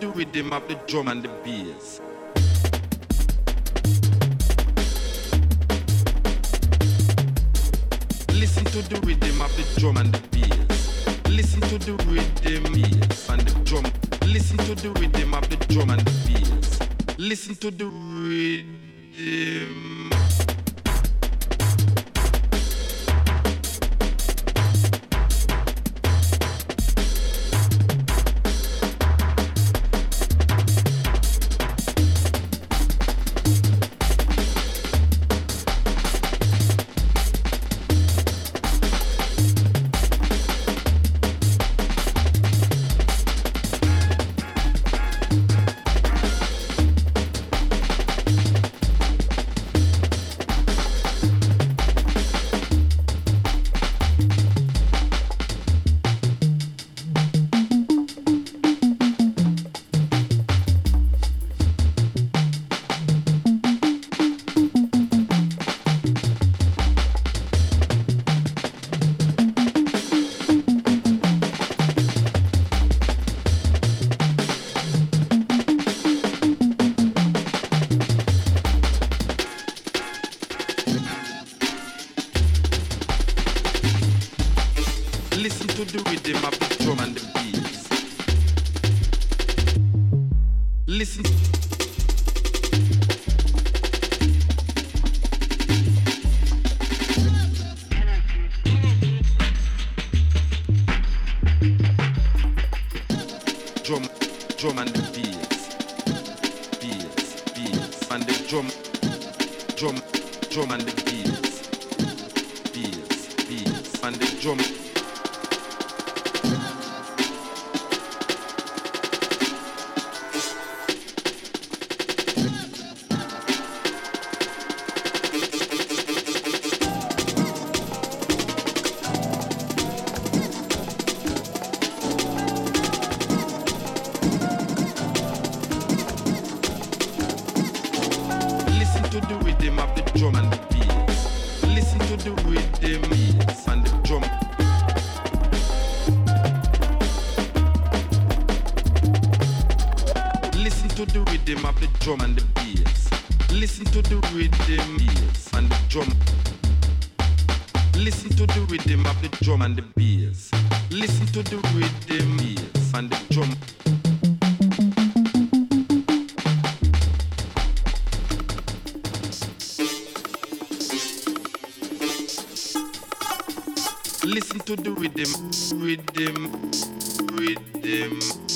the rhythm of the drum and the bass. Listen to the rhythm of the drum and the bass. Listen to the rhythm and the drum. Listen to the rhythm of the drum and the bass. Listen to the Listen to the rhythm, rhythm, rhythm.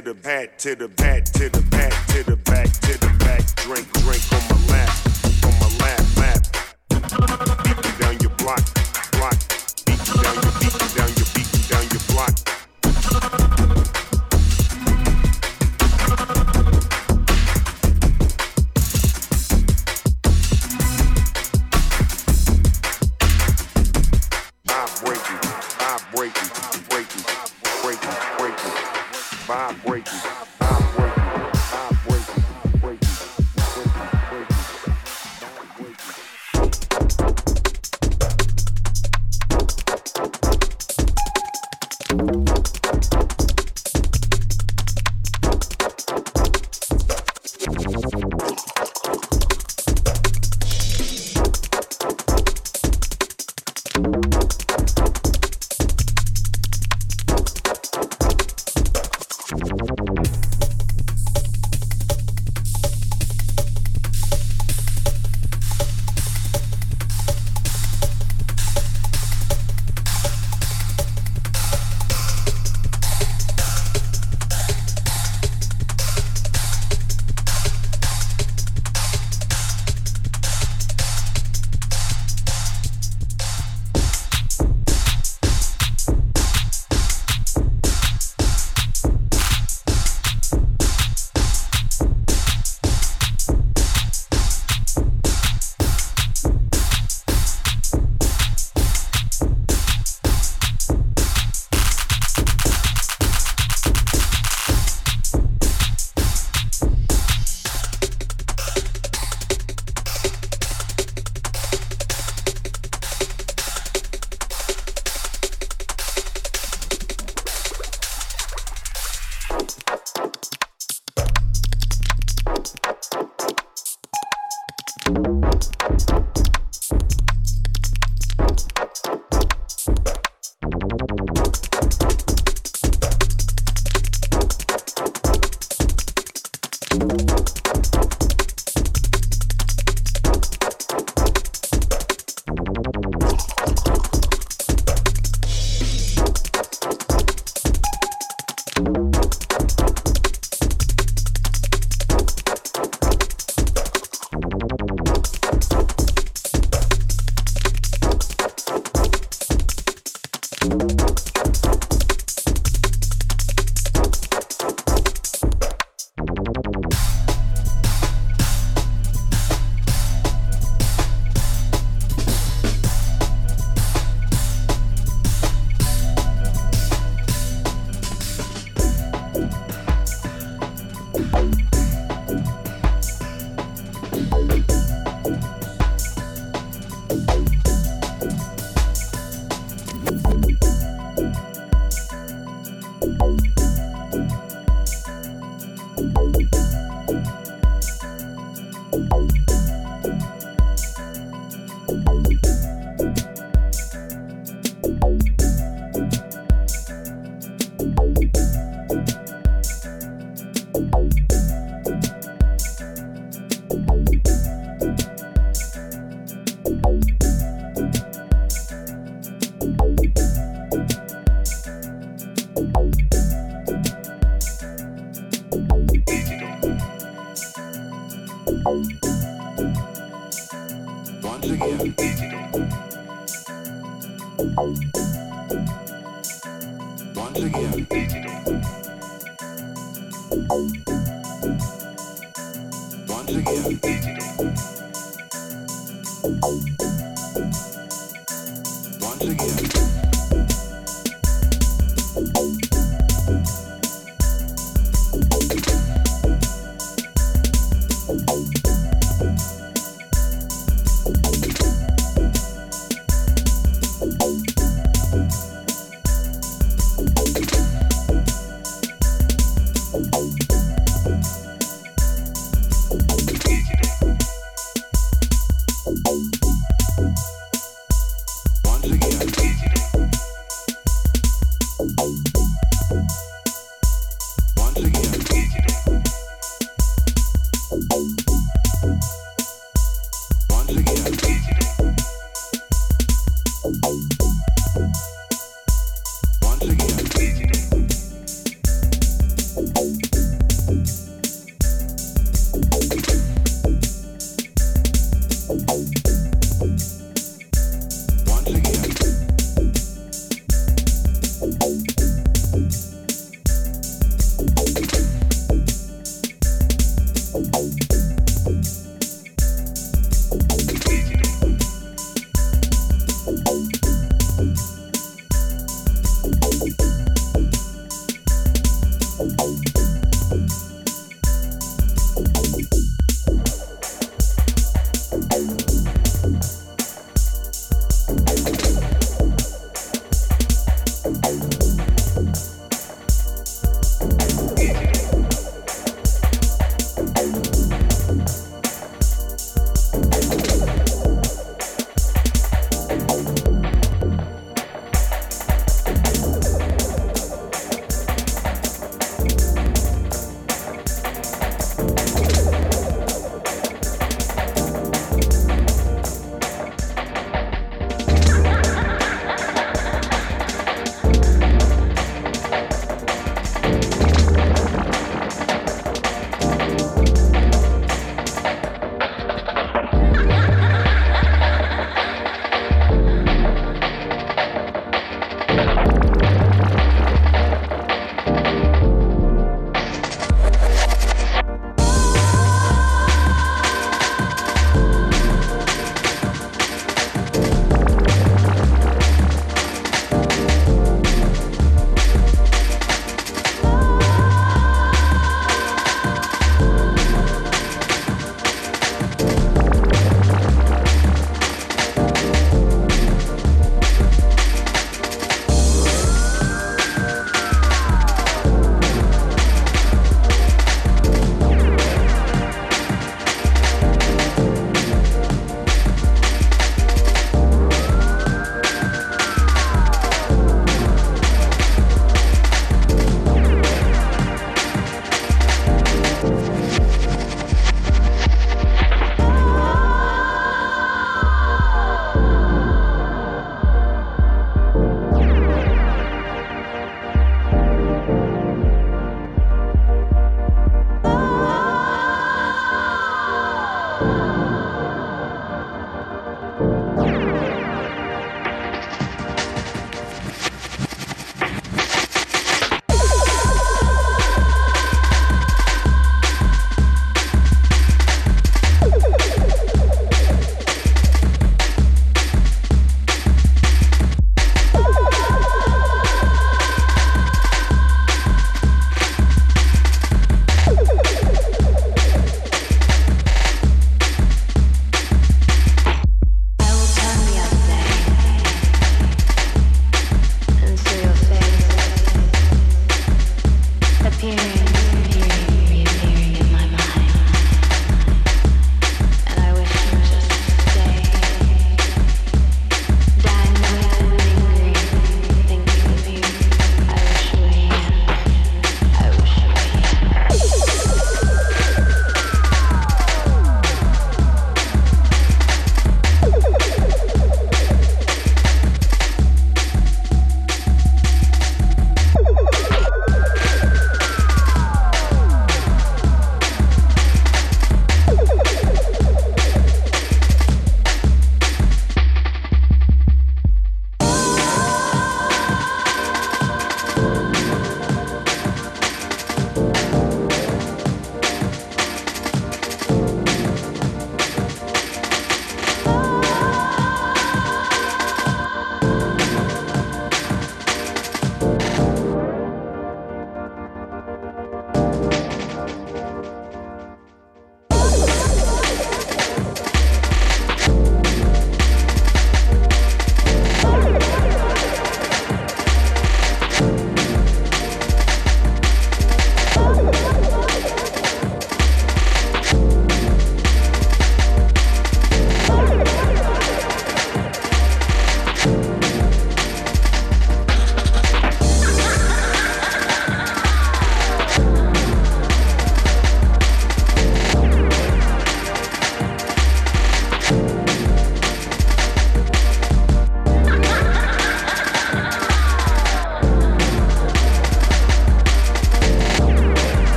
To the hat to the hat to the